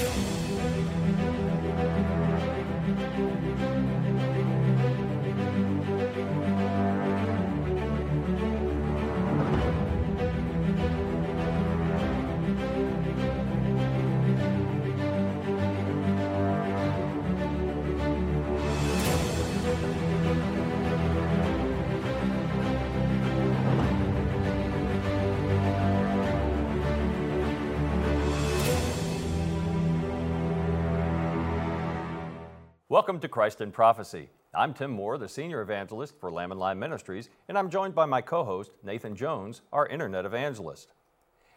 you. Welcome to Christ in Prophecy. I'm Tim Moore, the Senior Evangelist for Lamb and Lion Ministries, and I'm joined by my co host, Nathan Jones, our Internet Evangelist.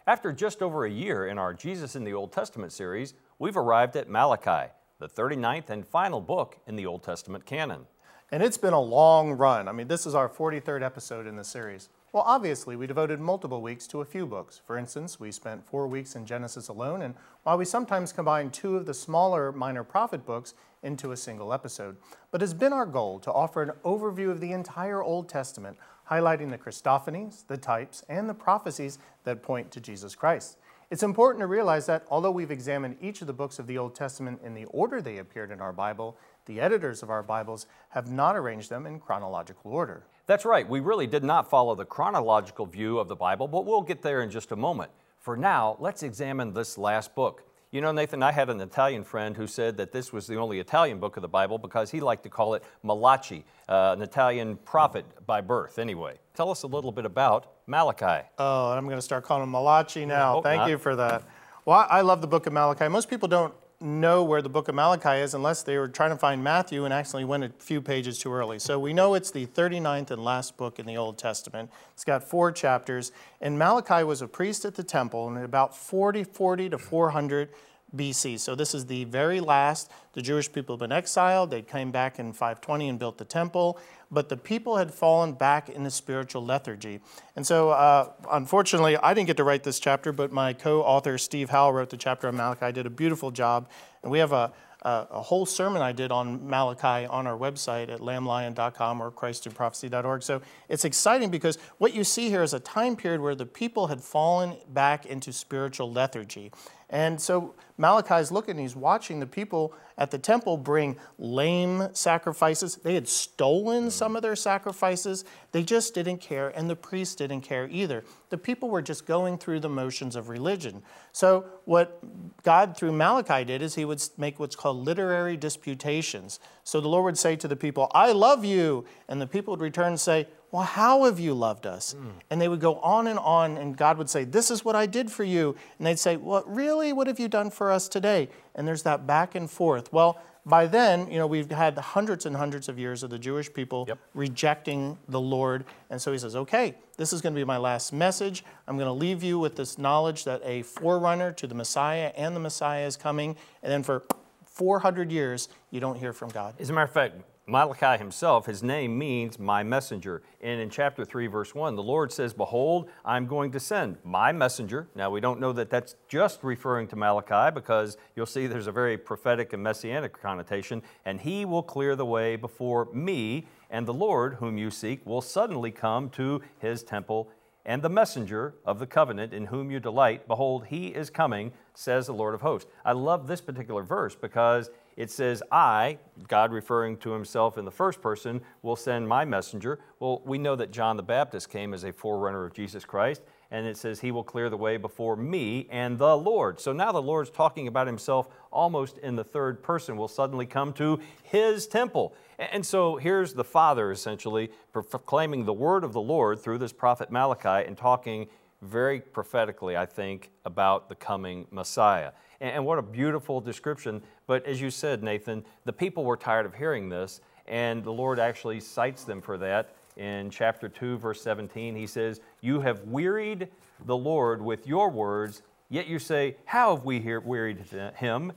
After just over a year in our Jesus in the Old Testament series, we've arrived at Malachi, the 39th and final book in the Old Testament canon. And it's been a long run. I mean, this is our 43rd episode in the series. Well, obviously, we devoted multiple weeks to a few books. For instance, we spent four weeks in Genesis alone, and while we sometimes combine two of the smaller minor prophet books into a single episode, but it's been our goal to offer an overview of the entire Old Testament, highlighting the Christophanies, the types, and the prophecies that point to Jesus Christ. It's important to realize that although we've examined each of the books of the Old Testament in the order they appeared in our Bible, the editors of our Bibles have not arranged them in chronological order. That's right, we really did not follow the chronological view of the Bible, but we'll get there in just a moment. For now, let's examine this last book. You know, Nathan, I had an Italian friend who said that this was the only Italian book of the Bible because he liked to call it Malachi, uh, an Italian prophet by birth, anyway. Tell us a little bit about Malachi. Oh, I'm going to start calling him Malachi now. hope Thank not. you for that. Well, I love the book of Malachi. Most people don't know where the book of Malachi is unless they were trying to find Matthew and actually went a few pages too early. So we know it's the 39th and last book in the Old Testament. It's got four chapters. And Malachi was a priest at the temple in about 40, 40 to 400 BC. So this is the very last. The Jewish people have been exiled. They came back in 520 and built the temple, but the people had fallen back into spiritual lethargy. And so, uh, unfortunately, I didn't get to write this chapter, but my co-author Steve Howell wrote the chapter on Malachi. I Did a beautiful job, and we have a a, a whole sermon I did on Malachi on our website at lamblion.com or christinprophecy.org. So it's exciting because what you see here is a time period where the people had fallen back into spiritual lethargy. And so Malachi is looking, he's watching the people at the temple bring lame sacrifices. They had stolen mm-hmm. some of their sacrifices. They just didn't care, and the priests didn't care either. The people were just going through the motions of religion. So, what God through Malachi did is he would make what's called literary disputations. So, the Lord would say to the people, I love you. And the people would return and say, well, how have you loved us? Hmm. And they would go on and on, and God would say, This is what I did for you. And they'd say, Well, really, what have you done for us today? And there's that back and forth. Well, by then, you know, we've had hundreds and hundreds of years of the Jewish people Yep. rejecting the Lord. And so he says, Okay, this is going to be my last message. I'm going to leave you with this knowledge that a forerunner to the Messiah and the Messiah is coming. And then for 400 years, you don't hear from God. As a matter of fact, Malachi himself, his name means my messenger. And in chapter 3, verse 1, the Lord says, Behold, I'm going to send my messenger. Now, we don't know that that's just referring to Malachi because you'll see there's a very prophetic and messianic connotation. And he will clear the way before me, and the Lord, whom you seek, will suddenly come to his temple. And the messenger of the covenant in whom you delight, behold, he is coming, says the Lord of hosts. I love this particular verse because it says, I, God referring to himself in the first person, will send my messenger. Well, we know that John the Baptist came as a forerunner of Jesus Christ, and it says, He will clear the way before me and the Lord. So now the Lord's talking about himself almost in the third person, will suddenly come to his temple. And so here's the Father essentially proclaiming the word of the Lord through this prophet Malachi and talking very prophetically, I think, about the coming Messiah. And what a beautiful description. But as you said, Nathan, the people were tired of hearing this, and the Lord actually cites them for that. In chapter 2, verse 17, he says, You have wearied the Lord with your words, yet you say, How have we wearied him?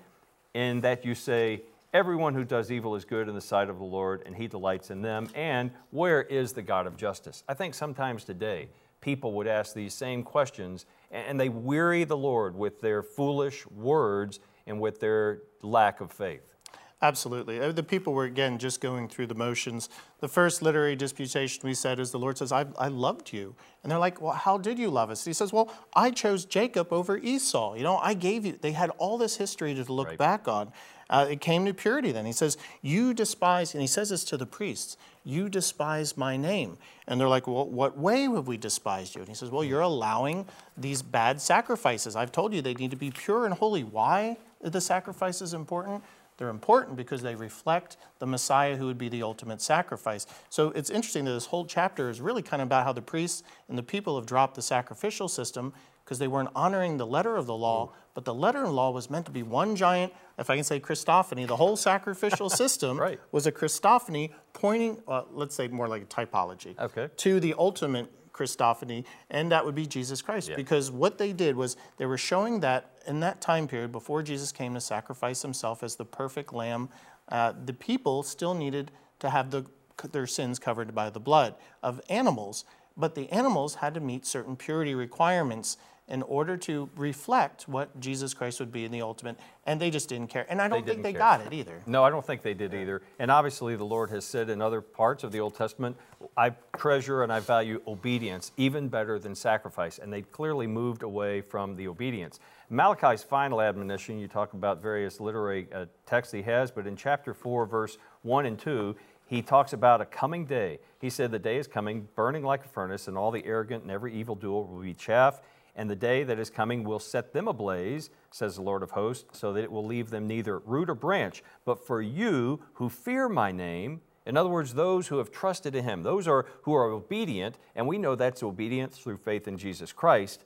In that you say, Everyone who does evil is good in the sight of the Lord, and he delights in them. And where is the God of justice? I think sometimes today people would ask these same questions, and they weary the Lord with their foolish words and with their lack of faith. Absolutely. Uh, The people were, again, just going through the motions. The first literary disputation we said is the Lord says, I, I loved you. And they're like, Well, how did you love us? He says, Well, I chose Jacob over Esau. You know, I gave you, they had all this history to look Right. back on. Uh, it came to purity then. He says, You despise, and he says this to the priests, you despise my name. And they're like, Well, what way have we despised you? And he says, Well, you're allowing these bad sacrifices. I've told you they need to be pure and holy. Why are the sacrifices important? They're important because they reflect the Messiah who would be the ultimate sacrifice. So it's interesting that this whole chapter is really kind of about how the priests and the people have dropped the sacrificial system because they weren't honoring the letter of the law, but the letter of the law was meant to be one giant, if I can say Christophany, the whole sacrificial system Right. was a Christophany pointing, uh, let's say more like a typology, Okay. to the ultimate Christophany, and that would be Jesus Christ. Yeah. Because what they did was they were showing that in that time period, before Jesus came to sacrifice himself as the perfect lamb, uh, the people still needed to have the, their sins covered by the blood of animals. But the animals had to meet certain purity requirements in order to reflect what Jesus Christ would be in the ultimate, and they just didn't care. And I don't think they care. got it either. No, I don't think they did either. And obviously, the Lord has said in other parts of the Old Testament, I treasure and I value obedience even better than sacrifice. And they clearly moved away from the obedience. Malachi's final admonition, you talk about various literary uh, texts he has, but in chapter 4, verse 1 and 2, he talks about a coming day. He said, The day is coming, burning like a furnace, and all the arrogant and every evil evildoer will be chaff. And the day that is coming will set them ablaze, says the Lord of hosts, so that it will leave them neither root or branch. But for you who fear my name, in other words, those who have trusted in him, those are who are obedient, and we know that's obedience through faith in Jesus Christ,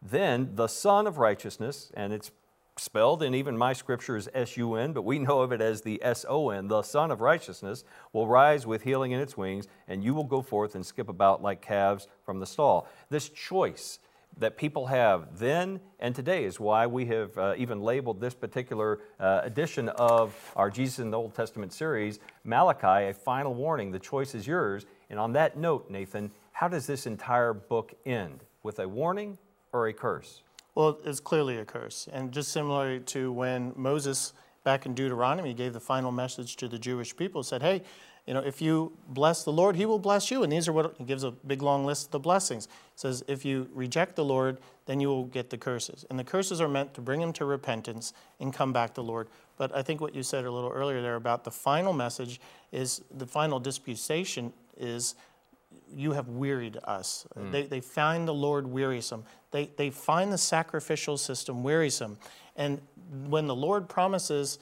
then the Son of Righteousness, and it's spelled in even my scripture is S-U-N, but we know of it as the S-O-N, the Son of Righteousness, will rise with healing in its wings, and you will go forth and skip about like calves from the stall. This choice that people have then and today is why we have uh, even labeled this particular uh, edition of our Jesus in the Old Testament series, Malachi, a final warning. The choice is yours. And on that note, Nathan, how does this entire book end? With a warning or a curse? Well, it's clearly a curse. And just similar to when Moses, back in Deuteronomy, gave the final message to the Jewish people, said, hey, you know, if you bless the Lord, he will bless you. And these are what he gives a big long list of the blessings. He says, if you reject the Lord, then you will get the curses. And the curses are meant to bring him to repentance and come back to the Lord. But I think what you said a little earlier there about the final message is the final disputation is you have wearied us. Mm. They, they find the Lord wearisome. They, they find the sacrificial system wearisome. And when the Lord promises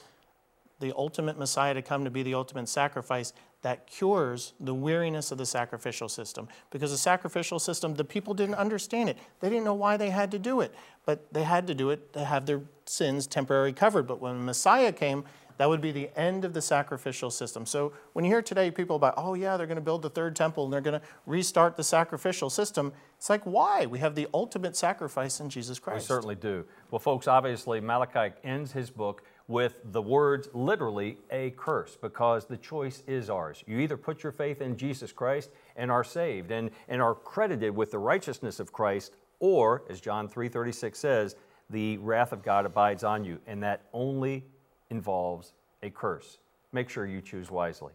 the ultimate Messiah to come to be the ultimate sacrifice, that cures the weariness of the sacrificial system. Because the sacrificial system, the people didn't understand it. They didn't know why they had to do it. But they had to do it to have their sins temporarily covered. But when Messiah came, that would be the end of the sacrificial system. So when you hear today people about, oh yeah, they're going to build the third temple and they're going to restart the sacrificial system, it's like, why? We have the ultimate sacrifice in Jesus Christ. We certainly do. Well, folks, obviously, Malachi ends his book with the words literally a curse because the choice is ours. You either put your faith in Jesus Christ and are saved and, and are credited with the righteousness of Christ, or, as John 3.36 says, the wrath of God abides on you, and that only involves a curse. Make sure you choose wisely.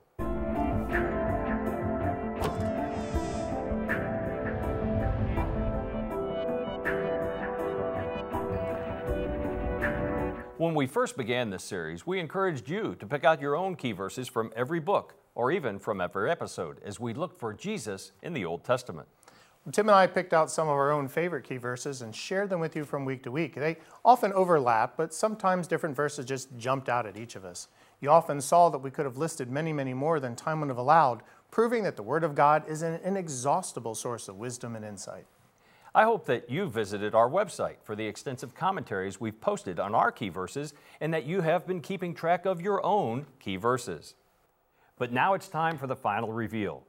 When we first began this series, we encouraged you to pick out your own key verses from every book or even from every episode as we look for Jesus in the Old Testament. Tim and I picked out some of our own favorite key verses and shared them with you from week to week. They often overlap, but sometimes different verses just jumped out at each of us. You often saw that we could have listed many, many more than time would have allowed, proving that the Word of God is an inexhaustible source of wisdom and insight. I hope that you visited our website for the extensive commentaries we've posted on our key verses and that you have been keeping track of your own key verses. But now it's time for the final reveal.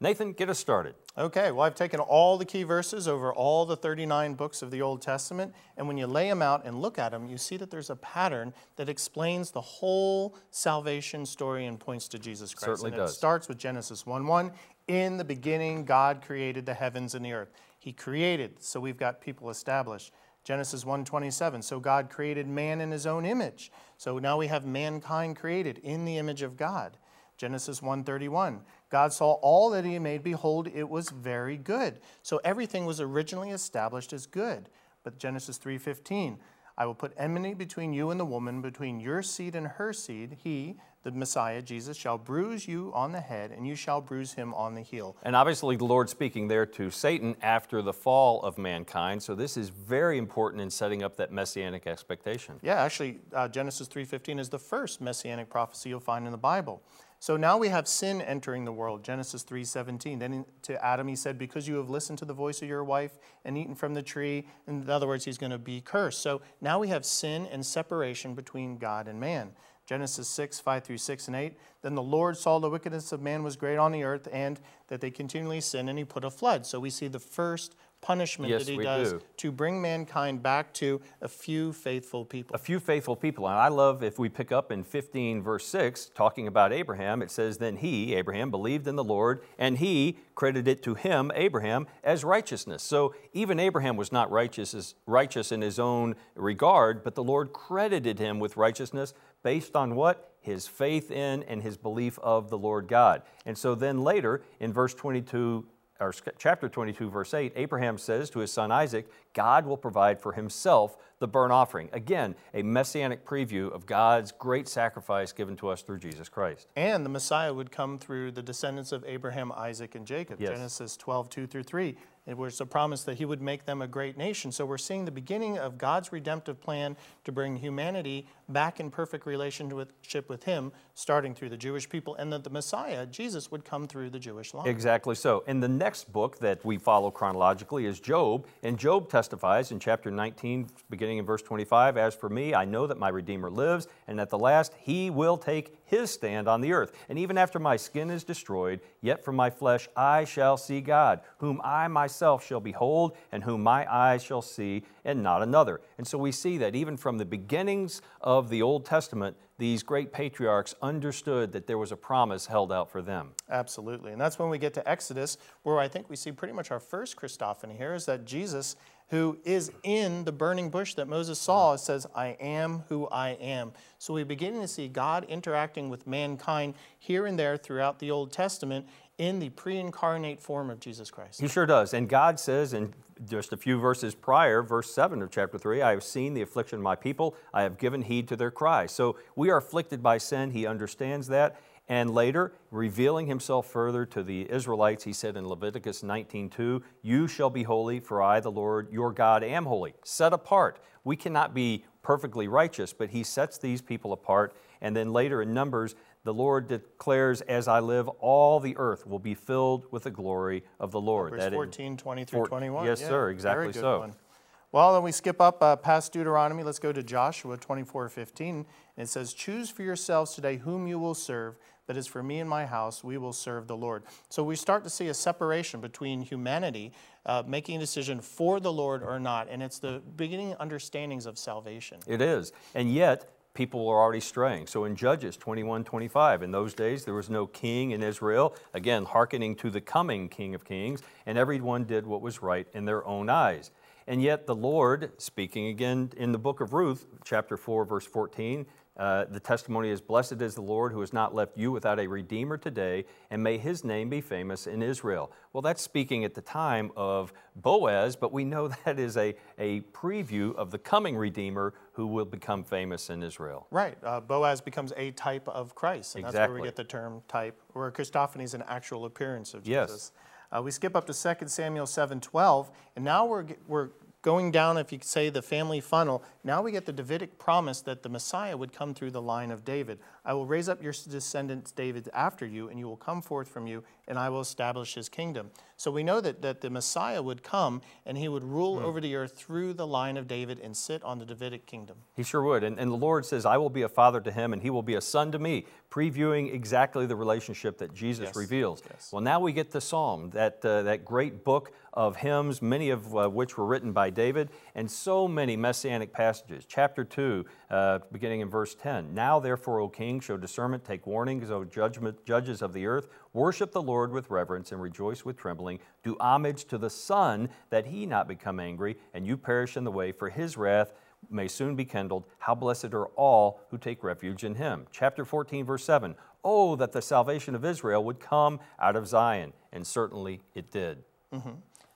Nathan, get us started. Okay, well, I've taken all the key verses over all the 39 books of the Old Testament, and when you lay them out and look at them, you see that there's a pattern that explains the whole salvation story and points to Jesus Christ. Certainly and does. It starts with Genesis 1 1. In the beginning, God created the heavens and the earth. He created, so we've got people established. Genesis 1:27. So God created man in his own image. So now we have mankind created in the image of God. Genesis 1:31. God saw all that he made behold it was very good. So everything was originally established as good. But Genesis 3:15. I will put enmity between you and the woman, between your seed and her seed. He, the Messiah, Jesus, shall bruise you on the head, and you shall bruise him on the heel. And obviously, the Lord speaking there to Satan after the fall of mankind. So this is very important in setting up that messianic expectation. Yeah, actually, uh, Genesis 3:15 is the first messianic prophecy you'll find in the Bible. So now we have sin entering the world. Genesis 3:17. Then to Adam he said, "Because you have listened to the voice of your wife and eaten from the tree." In other words, he's going to be cursed. So now we have sin and separation between God and man. Genesis 6, 5 through 6 and 8. Then the Lord saw the wickedness of man was great on the earth, and that they continually sin, and he put a flood. So we see the first punishment Yes, that he does do. to bring mankind back to a few faithful people. A few faithful people. And I love if we pick up in 15, verse 6, talking about Abraham, it says, Then he, Abraham, believed in the Lord, and he credited to him, Abraham, as righteousness. So even Abraham was not righteous, as, righteous in his own regard, but the Lord credited him with righteousness based on what? His faith in and his belief of the Lord God. And so then later in verse 22, or chapter 22, verse 8, Abraham says to his son Isaac, God will provide for himself the burnt offering. Again, a messianic preview of God's great sacrifice given to us through Jesus Christ. And the Messiah would come through the descendants of Abraham, Isaac, and Jacob. Yes. Genesis 12, 2 through 3. It was a promise that he would make them a great nation. So we're seeing the beginning of God's redemptive plan to bring humanity back in perfect relationship with him, starting through the Jewish people, and that the Messiah, Jesus, would come through the Jewish line. Exactly so. And the next book that we follow chronologically is Job. And Job testifies in chapter 19, beginning in verse 25 As for me, I know that my Redeemer lives, and at the last he will take his stand on the earth. And even after my skin is destroyed, yet from my flesh I shall see God, whom I myself shall behold, and whom my eyes shall see, and not another. And so we see that even from the beginnings of the Old Testament, these great patriarchs understood that there was a promise held out for them. Absolutely. And that's when we get to Exodus, where I think we see pretty much our first Christophany here is that Jesus, who is in the burning bush that Moses saw, mm-hmm. says, I am who I am. So we begin to see God interacting with mankind here and there throughout the Old Testament in the pre incarnate form of Jesus Christ. He sure does. And God says in just a few verses prior, verse 7 of chapter 3, I have seen the affliction of my people, I have given heed to their cry. So we are afflicted by sin. He understands that. And later, revealing himself further to the Israelites, he said in Leviticus 19:2, "You shall be holy, for I, the Lord your God, am holy, set apart." We cannot be perfectly righteous, but he sets these people apart. And then later in Numbers, the Lord declares, As I live, all the earth will be filled with the glory of the Lord. Verse That is- 14, 20 through 21. yes, Yeah, sir, exactly so. one. Well, then we skip up uh, past Deuteronomy. Let's go to Joshua 24, 15. And it says, Choose for yourselves today whom you will serve, but as for me and my house, we will serve the Lord. So we start to see a separation between humanity uh, making a decision for the Lord or not. And it's the beginning understandings of salvation. It is. And yet, people are already straying. So in Judges 21 25, in those days there was no king in Israel, again, hearkening to the coming King of Kings, and everyone did what was right in their own eyes. And yet, the Lord, speaking again in the book of Ruth, chapter 4, verse 14, uh, the testimony is Blessed is the Lord who has not left you without a redeemer today, and may his name be famous in Israel. Well, that's speaking at the time of Boaz, but we know that is a, a preview of the coming redeemer who will become famous in Israel. Right. Uh, Boaz becomes a type of Christ. And that's where we get the term type, where Christophany is an actual appearance of Yes. Jesus. Uh, we skip up to 2 Samuel 7.12, and now we're, we're going down, if you say, the family funnel. Now we get the Davidic promise that the Messiah would come through the line of David. I will raise up your descendants, David, after you, and you will come forth from you, and I will establish his kingdom. So we know that, that the Messiah would come, and he would rule over the earth through the line of David and sit on the Davidic kingdom. He sure would. And, and the Lord says, I will be a father to him, and he will be a son to me, previewing exactly the relationship that Jesus Yes. reveals. Yes. Well, now we get the Psalm, that, uh, that great book of hymns, many of uh, which were written by David, and so many messianic passages. Chapter 2, uh, beginning in verse 10. Now, therefore, O king, show discernment, take warning, O judgment, judges of the earth. Worship the Lord with reverence and rejoice with trembling. Do homage to the Son, that he not become angry, and you perish in the way, for his wrath may soon be kindled. How blessed are all who take refuge in him. Chapter 14, verse 7. Oh, that the salvation of Israel would come out of Zion. And certainly it did. Mm-hmm.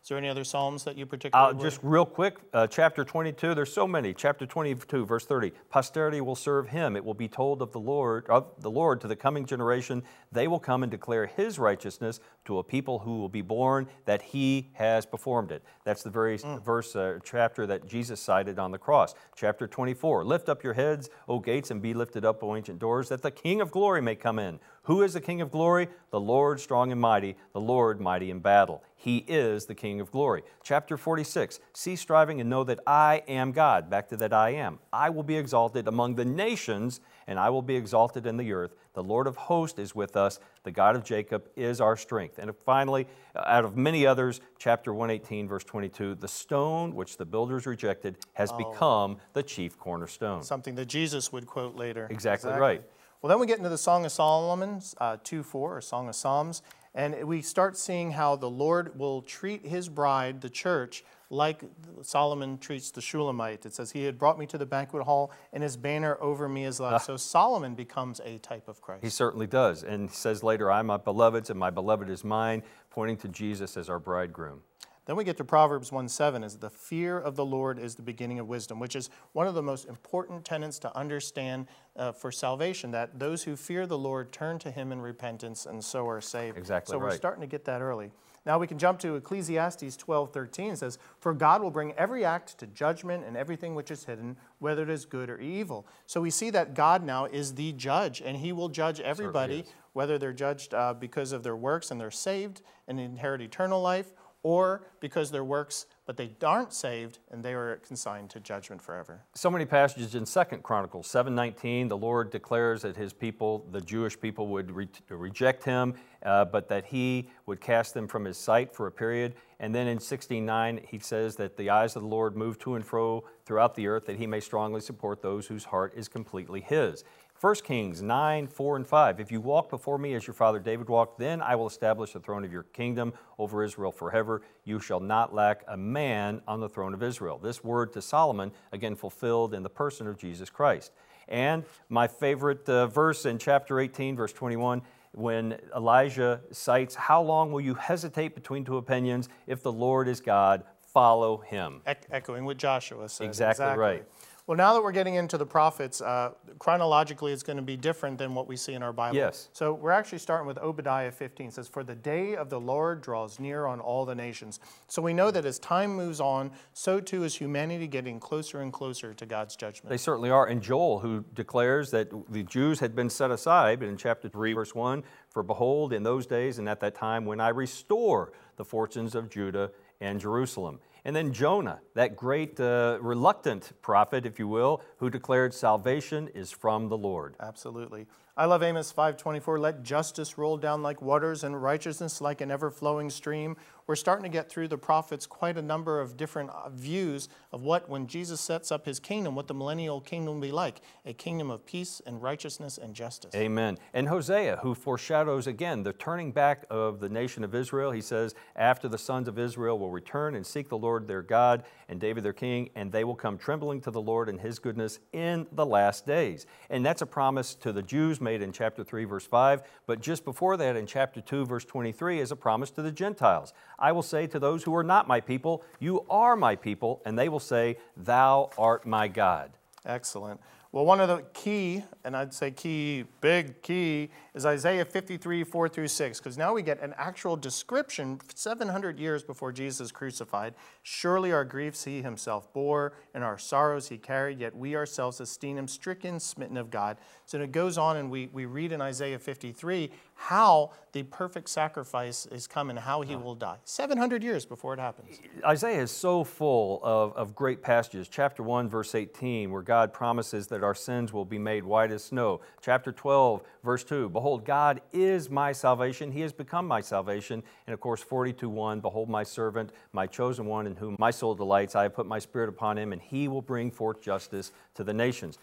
Is there any other Psalms that you particularly? Uh, just real quick, uh, chapter 22, there's so many. Chapter 22, verse 30. Posterity will serve him. It will be told of the Lord, of the Lord to the coming generation. They will come and declare his righteousness to a people who will be born that he has performed it. That's the very mm. verse, uh, chapter that Jesus cited on the cross. Chapter 24. Lift up your heads, O gates, and be lifted up, O ancient doors, that the King of glory may come in. Who is the King of glory? The Lord strong and mighty, the Lord mighty in battle. He is the King of glory. Chapter 46 Cease striving and know that I am God. Back to that I am. I will be exalted among the nations, and I will be exalted in the earth. The Lord of hosts is with us. The God of Jacob is our strength. And finally, uh, out of many others, chapter 118, verse 22 the stone which the builders rejected has oh. become the chief cornerstone. Something that Jesus would quote later. Exactly, exactly. right. Well, then we get into the Song of Solomon, uh, 2 4, or Song of Psalms, and we start seeing how the Lord will treat his bride, the church, like Solomon treats the Shulamite. It says, He had brought me to the banquet hall, and his banner over me is love. Uh, so Solomon becomes a type of Christ. He certainly does. And he says later, I'm my beloved's, and my beloved is mine, pointing to Jesus as our bridegroom. Then we get to Proverbs 1 7 is the fear of the Lord is the beginning of wisdom, which is one of the most important tenets to understand uh, for salvation that those who fear the Lord turn to him in repentance and so are saved. Exactly. So right. we're starting to get that early. Now we can jump to Ecclesiastes 12 13. It says, For God will bring every act to judgment and everything which is hidden, whether it is good or evil. So we see that God now is the judge, and he will judge everybody, whether they're judged uh, because of their works and they're saved and inherit eternal life or because their works, but they aren't saved and they are consigned to judgment forever. So many passages in Second Chronicles 7:19, the Lord declares that His people, the Jewish people, would re- reject Him, uh, but that He would cast them from His sight for a period. And then in 16:9, He says that the eyes of the Lord move to and fro throughout the earth, that He may strongly support those whose heart is completely His. 1 Kings 9, 4, and 5. If you walk before me as your father David walked, then I will establish the throne of your kingdom over Israel forever. You shall not lack a man on the throne of Israel. This word to Solomon, again fulfilled in the person of Jesus Christ. And my favorite uh, verse in chapter 18, verse 21, when Elijah cites, How long will you hesitate between two opinions? If the Lord is God, follow him. E- echoing what Joshua said. Exactly, exactly. right. Well, now that we're getting into the prophets, uh, chronologically it's going to be different than what we see in our Bible. Yes. So we're actually starting with Obadiah 15. It says, For the day of the Lord draws near on all the nations. So we know that as time moves on, so too is humanity getting closer and closer to God's judgment. They certainly are. And Joel, who declares that the Jews had been set aside, in chapter 3, verse 1, For behold, in those days and at that time when I restore the fortunes of Judah and Jerusalem. And then Jonah, that great uh, reluctant prophet, if you will, who declared salvation is from the Lord. Absolutely. I love Amos 5:24, let justice roll down like waters and righteousness like an ever-flowing stream. We're starting to get through the prophets quite a number of different uh, views of what when Jesus sets up his kingdom, what the millennial kingdom will be like, a kingdom of peace and righteousness and justice. Amen. And Hosea, who foreshadows again the turning back of the nation of Israel, he says, after the sons of Israel will return and seek the Lord their God and David their king, and they will come trembling to the Lord and his goodness in the last days. And that's a promise to the Jews made in chapter 3, verse 5. But just before that, in chapter 2, verse 23, is a promise to the Gentiles. I will say to those who are not my people, You are my people, and they will say, Thou art my God. Excellent. Well, one of the key, and I'd say key, big key, is Isaiah 53, 4 through 6, because now we get an actual description 700 years before Jesus crucified. Surely our griefs he himself bore, and our sorrows he carried, yet we ourselves esteem him stricken, smitten of God. So it goes on, and we, we read in Isaiah 53 how the perfect sacrifice is coming, how he will die. 700 years before it happens. Isaiah is so full of, of great passages. Chapter 1, verse 18, where God promises that our sins will be made white as snow. Chapter 12, verse 2, Behold, God is my salvation. He has become my salvation. And of course, 42, 1, Behold, my servant, my chosen one, in whom my soul delights. I have put my spirit upon him, and he will bring forth justice to the nations.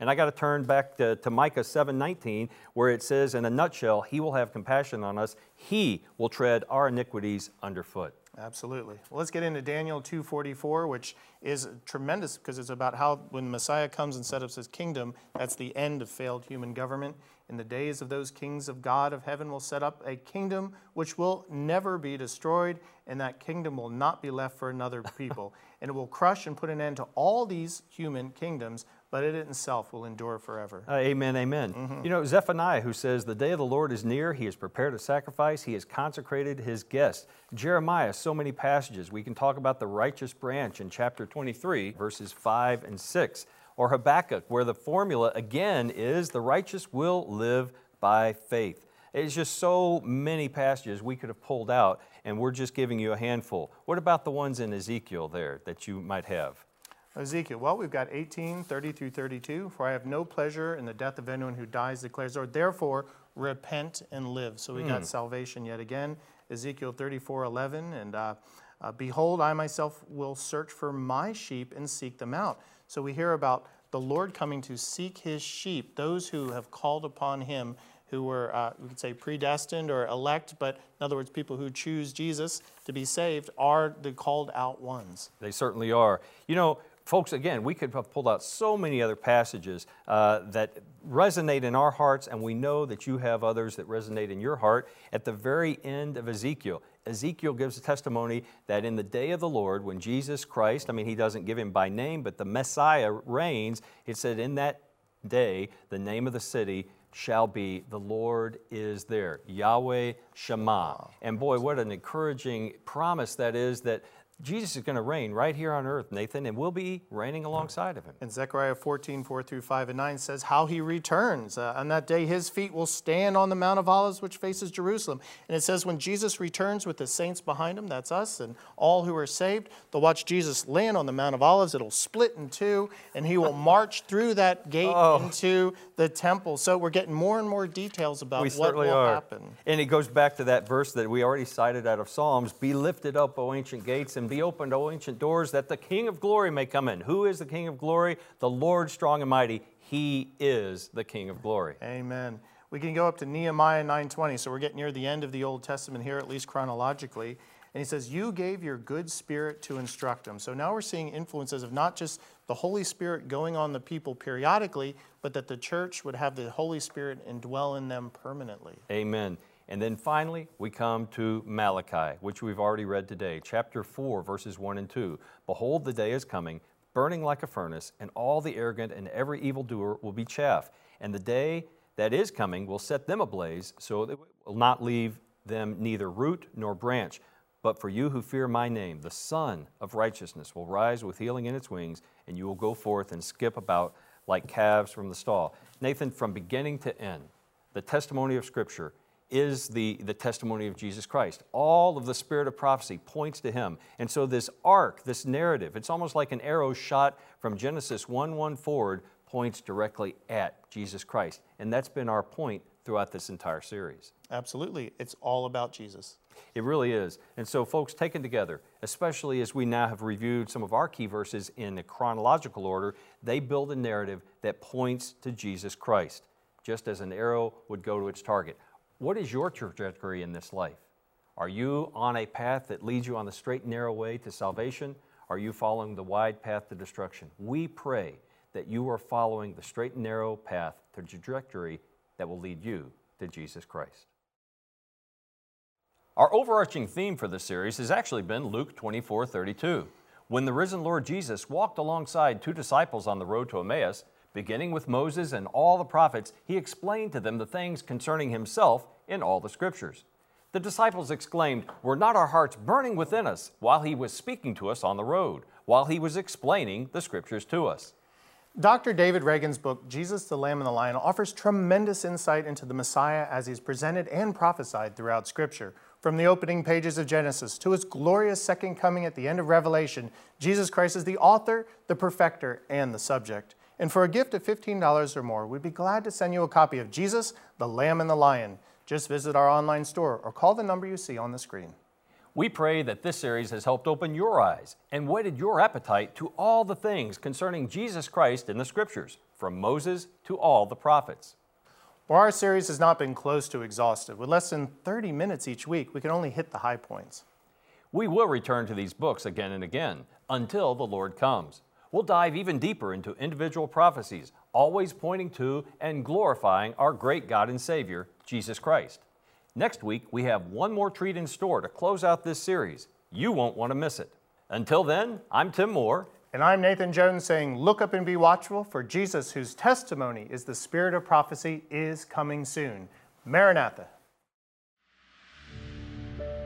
And I got to turn back to, to Micah 7:19, where it says, in a nutshell, He will have compassion on us. He will tread our iniquities underfoot. Absolutely. Well, let's get into Daniel 2:44, which is tremendous because it's about how when Messiah comes and sets up his kingdom, that's the end of failed human government. In the days of those kings of God of heaven will set up a kingdom which will never be destroyed, and that kingdom will not be left for another people. and it will crush and put an end to all these human kingdoms, but it itself will endure forever. Uh, amen, amen. Mm-hmm. You know, Zephaniah, who says, The day of the Lord is near, he has prepared a sacrifice, he has consecrated his guest. Jeremiah, so many passages. We can talk about the righteous branch in chapter 23, verses 5 and 6 or Habakkuk, where the formula again is the righteous will live by faith. It's just so many passages we could have pulled out, and we're just giving you a handful. What about the ones in Ezekiel there that you might have? Ezekiel, well, we've got 18, 30 through 32. For I have no pleasure in the death of anyone who dies, declares the Lord. Therefore, repent and live. So we mm. got hmm. salvation yet again. Ezekiel 34, 11. And uh, uh, behold, I myself will search for my sheep and seek them out. So we hear about the Lord coming to seek his sheep, those who have called upon him, who were, uh, we could say, predestined or elect, but in other words, people who choose Jesus to be saved are the called out ones. They certainly are. You know, folks, again, we could have pulled out so many other passages uh, that resonate in our hearts, and we know that you have others that resonate in your heart. At the very end of Ezekiel, Ezekiel gives a testimony that in the day of the Lord, when Jesus Christ, I mean, he doesn't give him by name, but the Messiah reigns, it said, in that day, the name of the city shall be the Lord is there, Yahweh Shammah. And boy, what an encouraging promise that is that Jesus is going to reign right here on earth, Nathan, and we'll be reigning alongside of him. And Zechariah 14, 4 through 5 and 9 says, How he returns. Uh, on that day, his feet will stand on the Mount of Olives, which faces Jerusalem. And it says, When Jesus returns with the saints behind him, that's us, and all who are saved, they'll watch Jesus land on the Mount of Olives. It'll split in two, and he will march through that gate oh. into the temple. So we're getting more and more details about we what will are. happen. And it goes back to that verse that we already cited out of Psalms Be lifted up, O ancient gates, and be opened, O ancient doors, that the King of glory may come in. Who is the King of glory? The Lord strong and mighty. He is the King of glory. Amen. We can go up to Nehemiah 9:20. So we're getting near the end of the Old Testament here, at least chronologically. And he says, You gave your good spirit to instruct them. So now we're seeing influences of not just the Holy Spirit going on the people periodically, but that the church would have the Holy Spirit indwell in them permanently. Amen. And then finally, we come to Malachi, which we've already read today, chapter 4, verses 1 and 2. Behold, the day is coming, burning like a furnace, and all the arrogant and every evildoer will be chaff. And the day that is coming will set them ablaze, so it will not leave them neither root nor branch. But for you who fear my name, the Sun of righteousness will rise with healing in its wings, and you will go forth and skip about like calves from the stall. Nathan, from beginning to end, the testimony of Scripture is the, the testimony of Jesus Christ. All of the spirit of prophecy points to him. And so, this arc, this narrative, it's almost like an arrow shot from Genesis 1 1 forward, points directly at Jesus Christ. And that's been our point throughout this entire series. Absolutely. It's all about Jesus. It really is. And so, folks, taken together, especially as we now have reviewed some of our key verses in a chronological order, they build a narrative that points to Jesus Christ, just as an arrow would go to its target. What is your trajectory in this life? Are you on a path that leads you on the straight and narrow way to salvation? Are you following the wide path to destruction? We pray that you are following the straight and narrow path to trajectory that will lead you to Jesus Christ. Our overarching theme for this series has actually been Luke 24 32. When the risen Lord Jesus walked alongside two disciples on the road to Emmaus, beginning with Moses and all the prophets, he explained to them the things concerning himself in all the scriptures. The disciples exclaimed, Were not our hearts burning within us while he was speaking to us on the road, while he was explaining the scriptures to us? Dr. David Reagan's book, Jesus, the Lamb and the Lion, offers tremendous insight into the Messiah as he's presented and prophesied throughout Scripture. From the opening pages of Genesis to his glorious second coming at the end of Revelation, Jesus Christ is the author, the perfecter, and the subject. And for a gift of $15 or more, we'd be glad to send you a copy of Jesus, the Lamb and the Lion. Just visit our online store or call the number you see on the screen. We pray that this series has helped open your eyes and whetted your appetite to all the things concerning Jesus Christ in the Scriptures. from Moses to all the prophets. Well, our series has not been close to exhaustive. With less than 30 minutes each week, we can only hit the high points. We will return to these books again and again until the Lord comes. We'll dive even deeper into individual prophecies, always pointing to and glorifying our great God and Savior, Jesus Christ. Next week, we have one more treat in store to close out this series. You won't want to miss it. Until then, I'm Tim Moore. And I'm Nathan Jones saying, Look up and be watchful, for Jesus, whose testimony is the spirit of prophecy, is coming soon. Maranatha.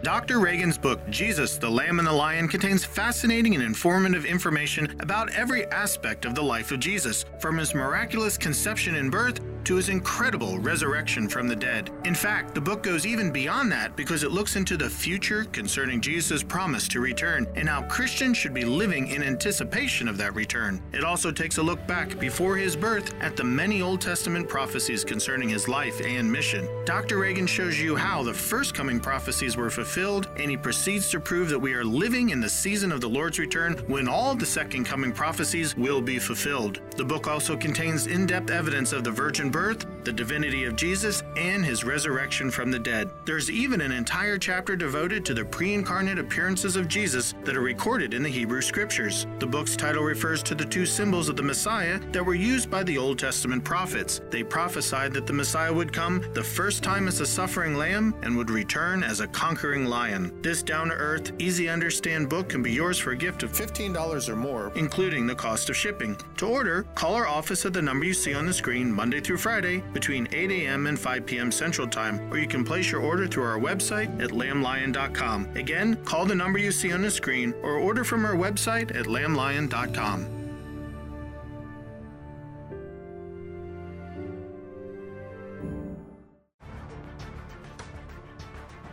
Dr. Reagan's book, Jesus, the Lamb and the Lion, contains fascinating and informative information about every aspect of the life of Jesus, from his miraculous conception and birth to his incredible resurrection from the dead. In fact, the book goes even beyond that because it looks into the future concerning Jesus' promise to return and how Christians should be living in anticipation of that return. It also takes a look back before his birth at the many Old Testament prophecies concerning his life and mission. Dr. Reagan shows you how the first coming prophecies were fulfilled, and he proceeds to prove that we are living in the season of the Lord's return when all the second coming prophecies will be fulfilled. The book also contains in depth evidence of the virgin birth, the divinity of Jesus, and his resurrection from the dead. There's even an entire chapter devoted to the pre incarnate appearances of Jesus that are recorded in the Hebrew Scriptures. The book's title refers to the two symbols of the Messiah that were used by the Old Testament prophets. They prophesied that the Messiah would come the first time as a suffering lamb and would return as a conquering lion. This down to earth, easy to understand book can be yours for a gift of $15 or more, including the cost of shipping. To order, call our office at the number you see on the screen Monday through Friday between 8 a.m. and 5 p.m. Central Time, or you can place your order through our website at lamblion.com. Again, call the number you see on the screen or order from our website at lamblion.com.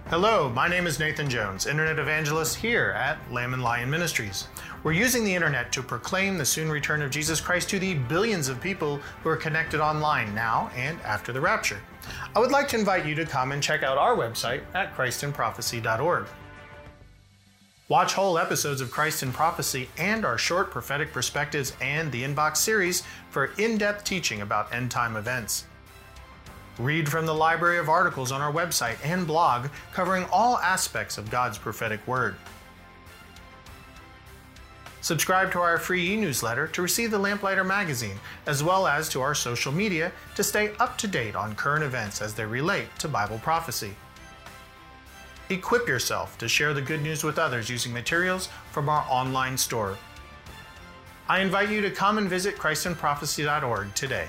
Hello, my name is Nathan Jones, Internet Evangelist here at Lamb and Lion Ministries. We're using the Internet to proclaim the soon return of Jesus Christ to the billions of people who are connected online now and after the rapture. I would like to invite you to come and check out our website at christinprophecy.org. Watch whole episodes of Christ in Prophecy and our short prophetic perspectives and the Inbox series for in depth teaching about end time events. Read from the library of articles on our website and blog covering all aspects of God's prophetic word. Subscribe to our free e newsletter to receive the Lamplighter magazine, as well as to our social media to stay up to date on current events as they relate to Bible prophecy. Equip yourself to share the good news with others using materials from our online store. I invite you to come and visit ChristinProphecy.org today.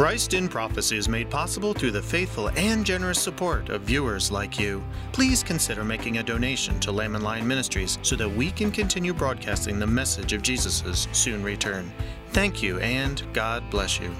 Christ in Prophecy is made possible through the faithful and generous support of viewers like you. Please consider making a donation to Lamb and Lion Ministries so that we can continue broadcasting the message of Jesus' soon return. Thank you and God bless you.